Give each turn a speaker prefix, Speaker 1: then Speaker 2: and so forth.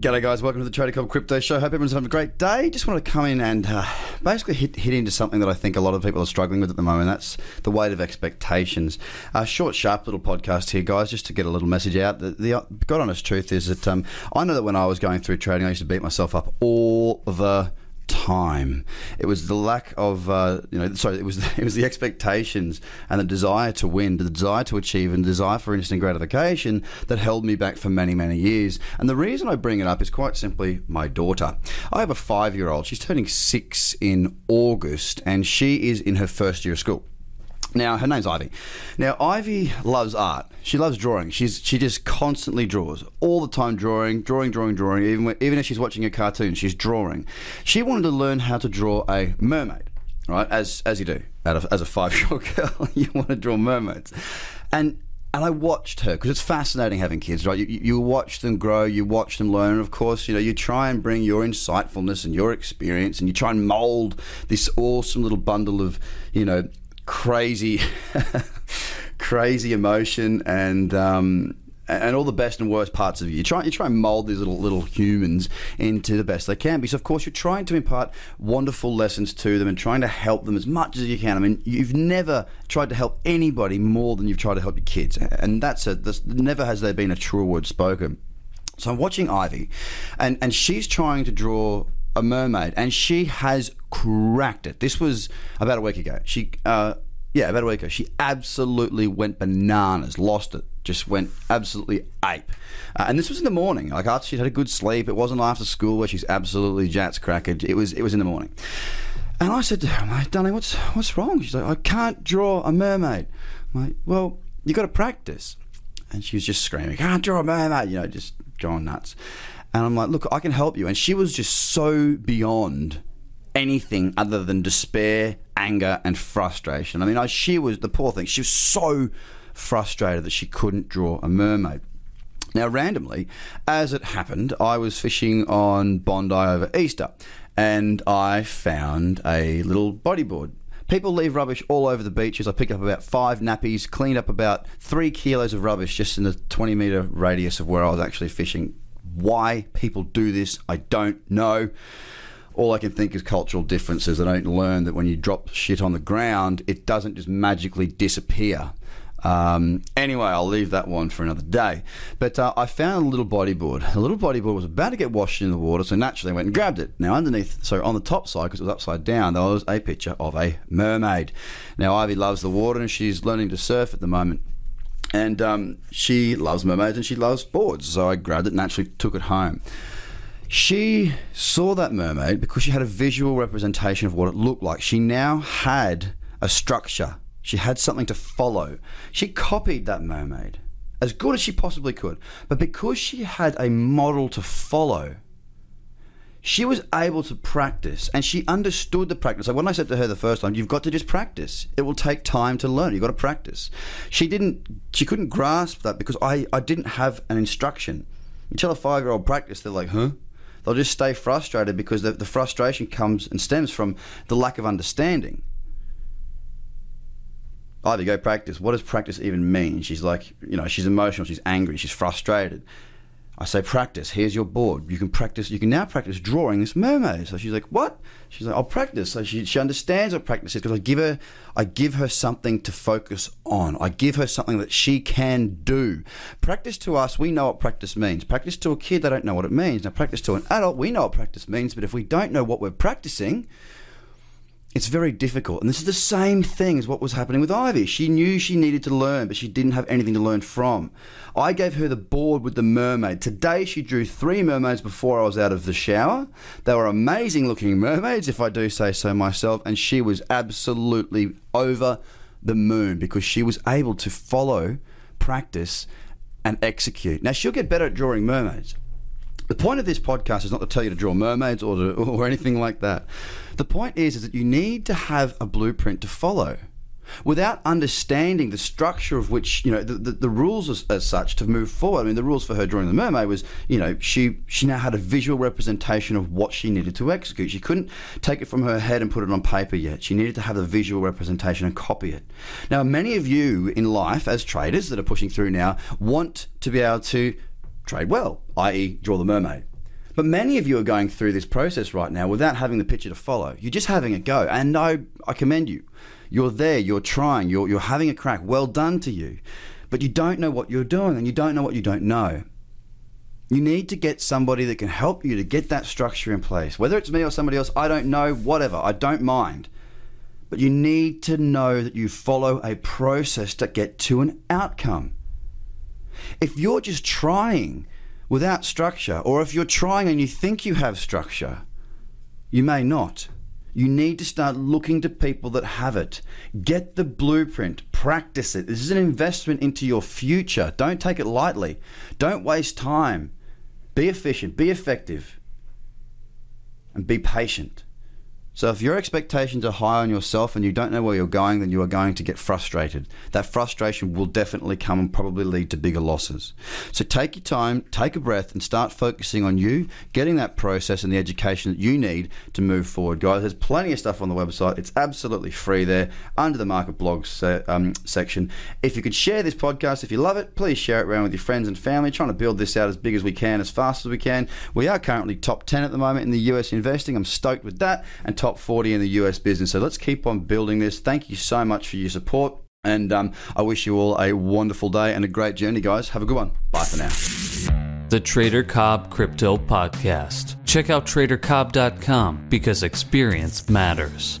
Speaker 1: G'day guys, welcome to the Trader Cobb Crypto Show. Hope everyone's having a great day. Just want to come in and uh, basically hit, hit into something that I think a lot of people are struggling with at the moment. That's the weight of expectations. A short, sharp little podcast here, guys, just to get a little message out. The, the God honest truth is that um, I know that when I was going through trading, I used to beat myself up all the time. It was the lack of, uh, you know, sorry, it was it was the expectations and the desire to win, the desire to achieve, and the desire for instant gratification that held me back for many, many years. And the reason I bring it up is quite simply my daughter. I have a five-year-old. She's turning six in August, and she is in her first year of school. Now her name's Ivy. Now Ivy loves art. She loves drawing. She's she just constantly draws all the time, drawing, drawing, drawing, drawing. Even when, even if she's watching a cartoon, she's drawing. She wanted to learn how to draw a mermaid, right? As as you do as a five year old girl, you want to draw mermaids, and and I watched her because it's fascinating having kids, right? You, you watch them grow, you watch them learn, and of course, you know, you try and bring your insightfulness and your experience, and you try and mold this awesome little bundle of, you know, crazy, crazy emotion and. Um, and all the best and worst parts of you. You try, you try and mold these little little humans into the best they can be. So, of course, you're trying to impart wonderful lessons to them and trying to help them as much as you can. I mean, you've never tried to help anybody more than you've tried to help your kids, and that's a that's, never has there been a truer word spoken. So I'm watching Ivy, and and she's trying to draw a mermaid, and she has cracked it. This was about a week ago. She, uh, yeah, about a week ago. She absolutely went bananas, lost it, just went absolutely ape. Uh, and this was in the morning. Like after she'd had a good sleep. It wasn't after school where she's absolutely jats cracked. It was it was in the morning. And I said to her, "My darling, what's what's wrong?" She's like, "I can't draw a mermaid." I'm like, "Well, you got to practice." And she was just screaming, "Can't draw a mermaid!" You know, just going nuts. And I'm like, look, I can help you. And she was just so beyond anything other than despair, anger, and frustration. I mean, I, she was the poor thing. She was so frustrated that she couldn't draw a mermaid. Now, randomly, as it happened, I was fishing on Bondi over Easter and I found a little bodyboard. People leave rubbish all over the beaches. I picked up about five nappies, cleaned up about three kilos of rubbish just in the 20 metre radius of where I was actually fishing why people do this, I don't know. All I can think is cultural differences. I don't learn that when you drop shit on the ground, it doesn't just magically disappear. Um, anyway, I'll leave that one for another day. But uh, I found a little bodyboard. A little bodyboard was about to get washed in the water, so naturally I went and grabbed it. Now, underneath, so on the top side, because it was upside down, there was a picture of a mermaid. Now, Ivy loves the water and she's learning to surf at the moment and um, she loves mermaids and she loves boards. So I grabbed it and actually took it home. She saw that mermaid because she had a visual representation of what it looked like. She now had a structure. She had something to follow. She copied that mermaid as good as she possibly could. But because she had a model to follow, she was able to practice and she understood the practice. Like when I said to her the first time, you've got to just practice. It will take time to learn. You've got to practice. She didn't, she couldn't grasp that because I, I didn't have an instruction. You tell a five year old practice, they're like, huh? They'll just stay frustrated because the, the frustration comes and stems from the lack of understanding. Either go practice. What does practice even mean? She's like, you know, she's emotional, she's angry, she's frustrated. I say, practice. Here's your board. You can practice. You can now practice drawing this mermaid. So she's like, what? She's like, I'll practice. So she, she understands what practice is because I give her, I give her something to focus on. I give her something that she can do. Practice to us, we know what practice means. Practice to a kid, they don't know what it means. Now, practice to an adult, we know what practice means. But if we don't know what we're practicing, It's very difficult. And this is the same thing as what was happening with Ivy. She knew she needed to learn, but she didn't have anything to learn from. I gave her the board with the mermaid. Today she drew three mermaids before I was out of the shower. They were amazing looking mermaids, if I do say so myself, and she was absolutely over the moon because she was able to follow, practice, and execute. Now she'll get better at drawing mermaids. The point of this podcast is not to tell you to draw mermaids or to, or anything like that. The point is, is that you need to have a blueprint to follow. Without understanding the structure of which, you know, the, the, the rules as, as, such to move forward. I mean, the rules for her drawing the mermaid was, you know, she she now had a visual representation of what she needed to execute. She couldn't take it from her head and put it on paper yet. She needed to have the visual representation and copy it. Now, many of you in life as traders that are pushing through now want to be able to trade well, i.e., draw the mermaid. But many of you are going through this process right now without having the picture to follow. You're just having a go. And I, I commend you. You're there, you're trying, you're, you're having a crack. Well done to you. But you don't know what you're doing and you don't know what you don't know. You need to get somebody that can help you to get that structure in place. Whether it's me or somebody else, I don't know, whatever, I don't mind. But you need to know that you follow a process to get to an outcome. If you're just trying without structure, or if you're trying and you think you have structure, you may not. You need to start looking to people that have it. Get the blueprint, practice it. This is an investment into your future. Don't take it lightly. Don't waste time. Be efficient, be effective, and be patient. So if your expectations are high on yourself and you don't know where you're going, then you are going to get frustrated. That frustration will definitely come and probably lead to bigger losses. So take your time, take a breath, and start focusing on you, getting that process and the education that you need to move forward, guys. There's plenty of stuff on the website. It's absolutely free there under the market blogs um, section. If you could share this podcast, if you love it, please share it around with your friends and family. Trying to build this out as big as we can, as fast as we can. We are currently top 10 at the moment in the US investing. I'm stoked with that. And top top 40 in the US business. So let's keep on building this. Thank you so much for your support. And um, I wish you all a wonderful day and a great journey, guys. Have a good one. Bye for now.
Speaker 2: The Trader Cobb Crypto Podcast. Check out tradercobb.com because experience matters.